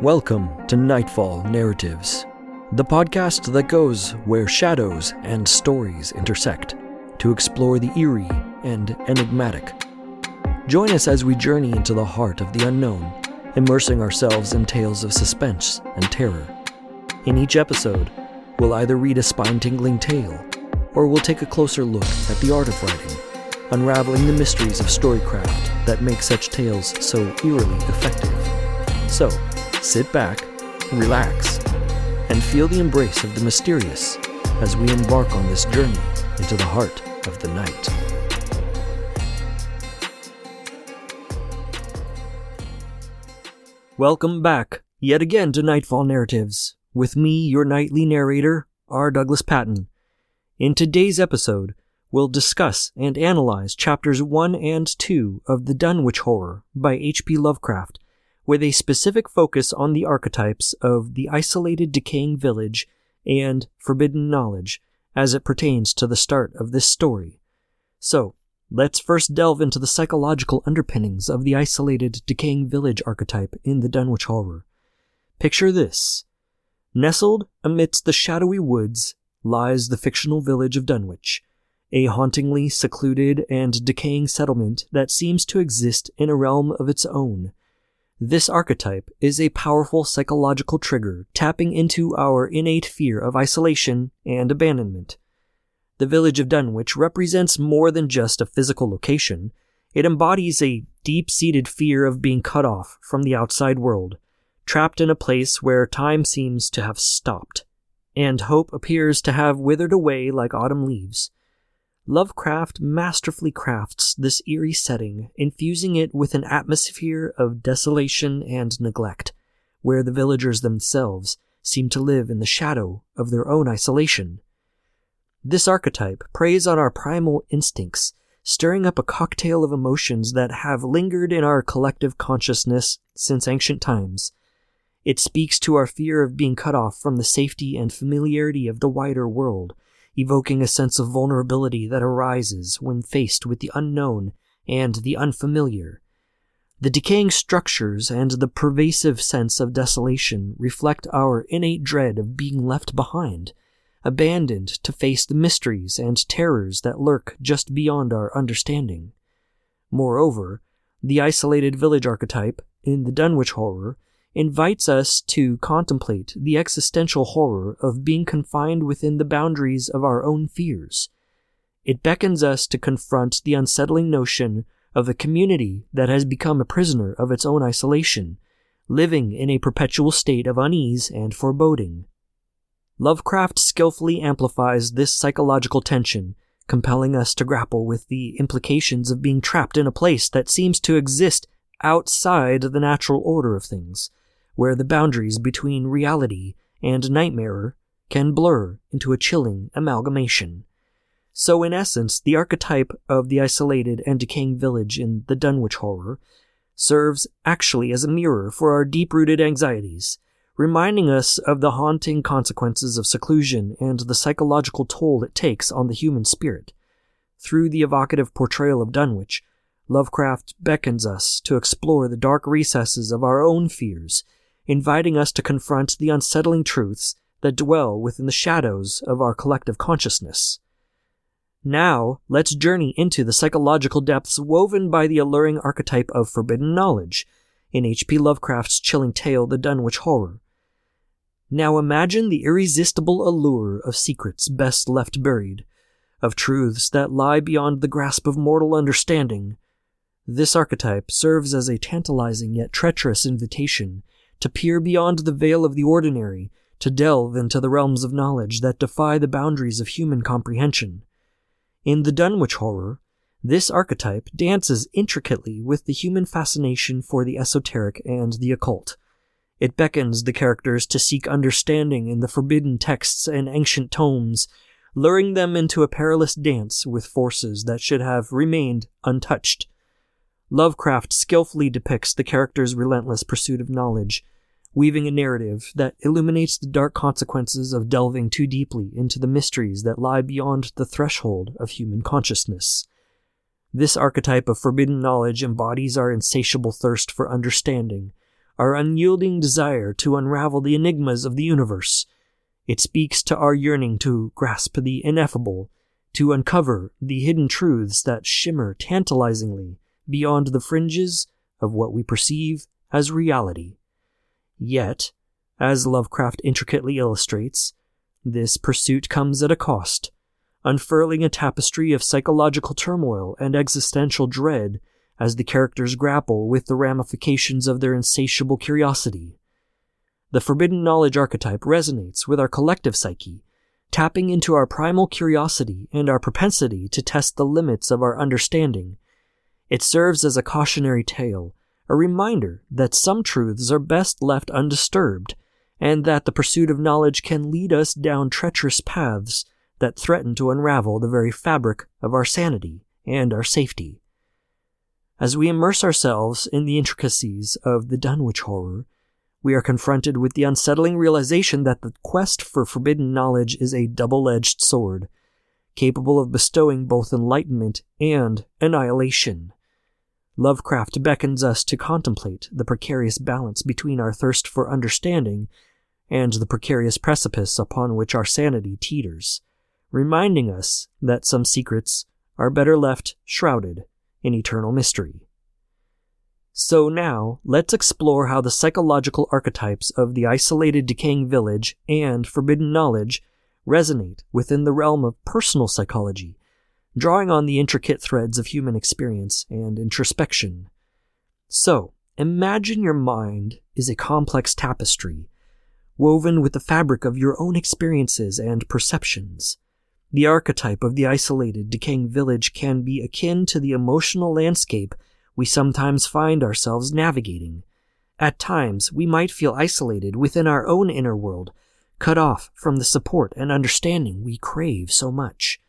Welcome to Nightfall Narratives, the podcast that goes where shadows and stories intersect to explore the eerie and enigmatic. Join us as we journey into the heart of the unknown, immersing ourselves in tales of suspense and terror. In each episode, we'll either read a spine tingling tale or we'll take a closer look at the art of writing, unraveling the mysteries of storycraft that make such tales so eerily effective. So, sit back, relax, and feel the embrace of the mysterious as we embark on this journey into the heart of the night. Welcome back, yet again, to Nightfall Narratives, with me, your nightly narrator, R. Douglas Patton. In today's episode, we'll discuss and analyze chapters 1 and 2 of The Dunwich Horror by H.P. Lovecraft with a specific focus on the archetypes of the isolated decaying village and forbidden knowledge as it pertains to the start of this story. So, let's first delve into the psychological underpinnings of the isolated decaying village archetype in the Dunwich Horror. Picture this. Nestled amidst the shadowy woods lies the fictional village of Dunwich, a hauntingly secluded and decaying settlement that seems to exist in a realm of its own, this archetype is a powerful psychological trigger tapping into our innate fear of isolation and abandonment. The village of Dunwich represents more than just a physical location. It embodies a deep seated fear of being cut off from the outside world, trapped in a place where time seems to have stopped, and hope appears to have withered away like autumn leaves. Lovecraft masterfully crafts this eerie setting, infusing it with an atmosphere of desolation and neglect, where the villagers themselves seem to live in the shadow of their own isolation. This archetype preys on our primal instincts, stirring up a cocktail of emotions that have lingered in our collective consciousness since ancient times. It speaks to our fear of being cut off from the safety and familiarity of the wider world, evoking a sense of vulnerability that arises when faced with the unknown and the unfamiliar. The decaying structures and the pervasive sense of desolation reflect our innate dread of being left behind, abandoned to face the mysteries and terrors that lurk just beyond our understanding. Moreover, the isolated village archetype in the Dunwich horror invites us to contemplate the existential horror of being confined within the boundaries of our own fears. It beckons us to confront the unsettling notion of a community that has become a prisoner of its own isolation, living in a perpetual state of unease and foreboding. Lovecraft skillfully amplifies this psychological tension, compelling us to grapple with the implications of being trapped in a place that seems to exist outside the natural order of things where the boundaries between reality and nightmare can blur into a chilling amalgamation. So, in essence, the archetype of the isolated and decaying village in the Dunwich horror serves actually as a mirror for our deep rooted anxieties, reminding us of the haunting consequences of seclusion and the psychological toll it takes on the human spirit. Through the evocative portrayal of Dunwich, Lovecraft beckons us to explore the dark recesses of our own fears inviting us to confront the unsettling truths that dwell within the shadows of our collective consciousness. Now, let's journey into the psychological depths woven by the alluring archetype of forbidden knowledge in H.P. Lovecraft's chilling tale, The Dunwich Horror. Now imagine the irresistible allure of secrets best left buried, of truths that lie beyond the grasp of mortal understanding. This archetype serves as a tantalizing yet treacherous invitation to peer beyond the veil of the ordinary, to delve into the realms of knowledge that defy the boundaries of human comprehension. In the Dunwich horror, this archetype dances intricately with the human fascination for the esoteric and the occult. It beckons the characters to seek understanding in the forbidden texts and ancient tomes, luring them into a perilous dance with forces that should have remained untouched. Lovecraft skillfully depicts the character's relentless pursuit of knowledge, weaving a narrative that illuminates the dark consequences of delving too deeply into the mysteries that lie beyond the threshold of human consciousness. This archetype of forbidden knowledge embodies our insatiable thirst for understanding, our unyielding desire to unravel the enigmas of the universe. It speaks to our yearning to grasp the ineffable, to uncover the hidden truths that shimmer tantalizingly beyond the fringes of what we perceive as reality. Yet, as Lovecraft intricately illustrates, this pursuit comes at a cost, unfurling a tapestry of psychological turmoil and existential dread as the characters grapple with the ramifications of their insatiable curiosity. The forbidden knowledge archetype resonates with our collective psyche, tapping into our primal curiosity and our propensity to test the limits of our understanding. It serves as a cautionary tale, a reminder that some truths are best left undisturbed, and that the pursuit of knowledge can lead us down treacherous paths that threaten to unravel the very fabric of our sanity and our safety. As we immerse ourselves in the intricacies of the Dunwich horror, we are confronted with the unsettling realization that the quest for forbidden knowledge is a double edged sword, capable of bestowing both enlightenment and annihilation. Lovecraft beckons us to contemplate the precarious balance between our thirst for understanding and the precarious precipice upon which our sanity teeters, reminding us that some secrets are better left shrouded in eternal mystery. So now, let's explore how the psychological archetypes of the isolated decaying village and forbidden knowledge resonate within the realm of personal psychology, drawing on the intricate threads of human experience and introspection. So, imagine your mind is a complex tapestry, woven with the fabric of your own experiences and perceptions. The archetype of the isolated, decaying village can be akin to the emotional landscape we sometimes find ourselves navigating. At times, we might feel isolated within our own inner world, cut off from the support and understanding we crave so much.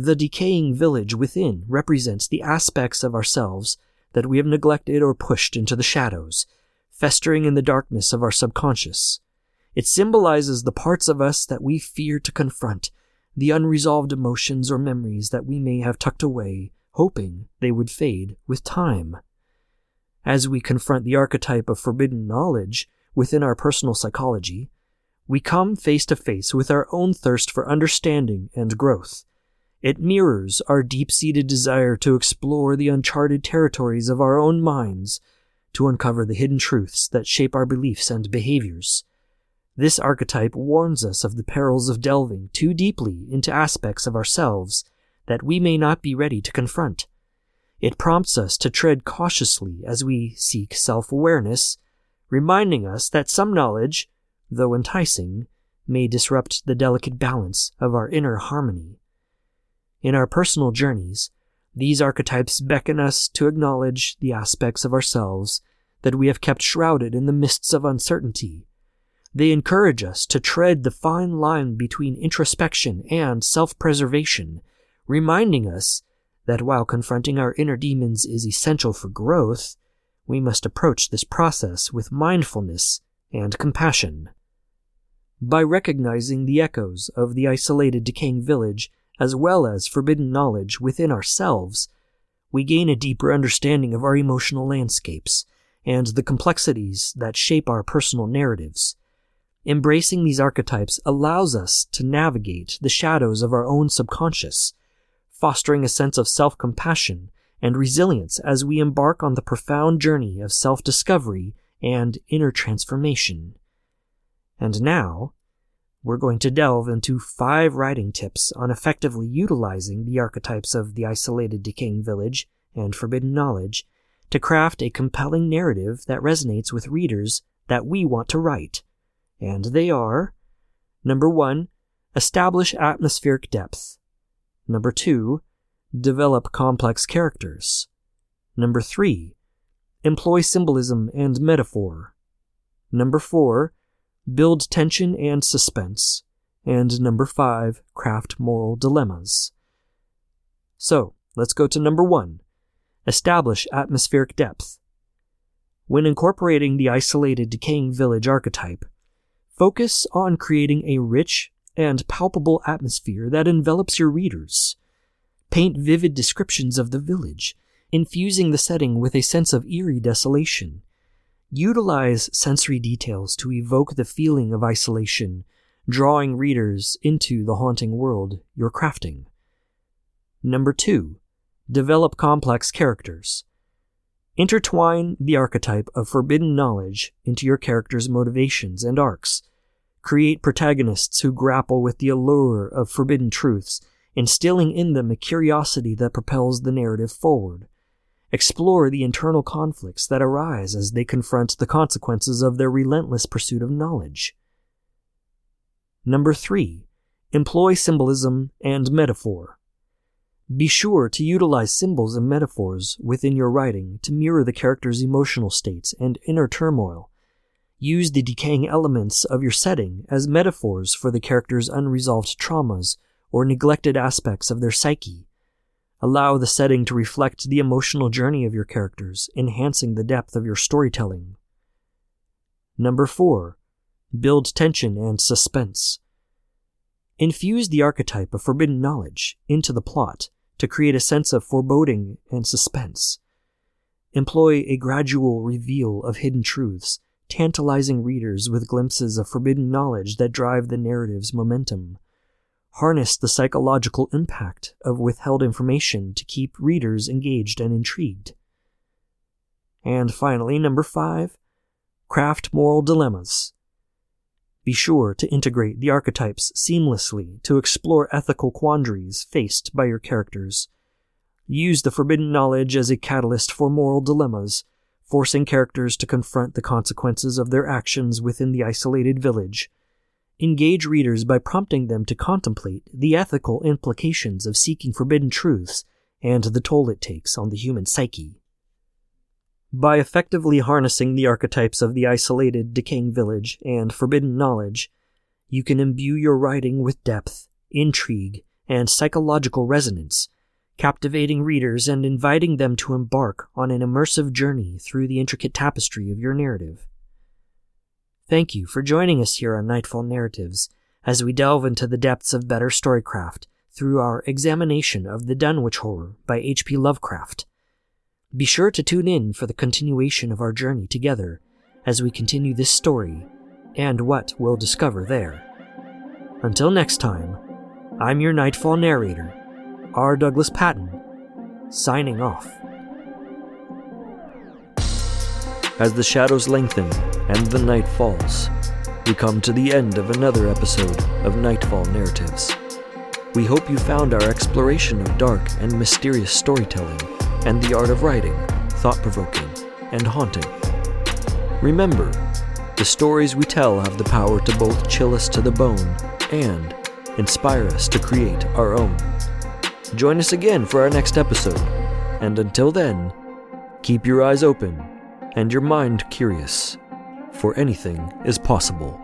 The decaying village within represents the aspects of ourselves that we have neglected or pushed into the shadows, festering in the darkness of our subconscious. It symbolizes the parts of us that we fear to confront the unresolved emotions or memories that we may have tucked away, hoping they would fade with time. As we confront the archetype of forbidden knowledge within our personal psychology, we come face to face with our own thirst for understanding and growth. It mirrors our deep seated desire to explore the uncharted territories of our own minds, to uncover the hidden truths that shape our beliefs and behaviors. This archetype warns us of the perils of delving too deeply into aspects of ourselves that we may not be ready to confront. It prompts us to tread cautiously as we seek self awareness, reminding us that some knowledge, though enticing, may disrupt the delicate balance of our inner harmony. In our personal journeys, these archetypes beckon us to acknowledge the aspects of ourselves that we have kept shrouded in the mists of uncertainty they encourage us to tread the fine line between introspection and self preservation, reminding us that while confronting our inner demons is essential for growth, we must approach this process with mindfulness and compassion. By recognizing the echoes of the isolated decaying village as well as forbidden knowledge within ourselves, we gain a deeper understanding of our emotional landscapes and the complexities that shape our personal narratives. Embracing these archetypes allows us to navigate the shadows of our own subconscious, fostering a sense of self compassion and resilience as we embark on the profound journey of self discovery and inner transformation. And now, we're going to delve into five writing tips on effectively utilizing the archetypes of the isolated decaying village and forbidden knowledge to craft a compelling narrative that resonates with readers that we want to write and they are number one, establish atmospheric depth. Number two, develop complex characters. Number three, employ symbolism and metaphor. Number four, build tension and suspense. And number five, craft moral dilemmas. So, let's go to number one establish atmospheric depth. When incorporating the isolated decaying village archetype, Focus on creating a rich and palpable atmosphere that envelops your readers. Paint vivid descriptions of the village, infusing the setting with a sense of eerie desolation. Utilize sensory details to evoke the feeling of isolation, drawing readers into the haunting world you're crafting. Number two, develop complex characters. Intertwine the archetype of forbidden knowledge into your character's motivations and arcs. Create protagonists who grapple with the allure of forbidden truths, instilling in them a curiosity that propels the narrative forward. Explore the internal conflicts that arise as they confront the consequences of their relentless pursuit of knowledge. Number three, employ symbolism and metaphor. Be sure to utilize symbols and metaphors within your writing to mirror the character's emotional states and inner turmoil. Use the decaying elements of your setting as metaphors for the character's unresolved traumas or neglected aspects of their psyche. Allow the setting to reflect the emotional journey of your characters, enhancing the depth of your storytelling. Number 4. Build tension and suspense. Infuse the archetype of forbidden knowledge into the plot to create a sense of foreboding and suspense. Employ a gradual reveal of hidden truths, tantalizing readers with glimpses of forbidden knowledge that drive the narrative's momentum. Harness the psychological impact of withheld information to keep readers engaged and intrigued. And finally, number five, craft moral dilemmas. Be sure to integrate the archetypes seamlessly to explore ethical quandaries faced by your characters. Use the forbidden knowledge as a catalyst for moral dilemmas, forcing characters to confront the consequences of their actions within the isolated village. Engage readers by prompting them to contemplate the ethical implications of seeking forbidden truths and the toll it takes on the human psyche. By effectively harnessing the archetypes of the isolated, decaying village and forbidden knowledge, you can imbue your writing with depth, intrigue, and psychological resonance, captivating readers and inviting them to embark on an immersive journey through the intricate tapestry of your narrative. Thank you for joining us here on Nightfall Narratives as we delve into the depths of better storycraft through our examination of the Dunwich Horror by H.P. Lovecraft. Be sure to tune in for the continuation of our journey together as we continue this story and what we'll discover there. Until next time, I'm your Nightfall narrator, R. Douglas Patton, signing off. As the shadows lengthen and the night falls, we come to the end of another episode of Nightfall Narratives. We hope you found our exploration of dark and mysterious storytelling and the art of writing thought provoking and haunting. Remember, the stories we tell have the power to both chill us to the bone and inspire us to create our own. Join us again for our next episode, and until then, keep your eyes open and your mind curious, for anything is possible.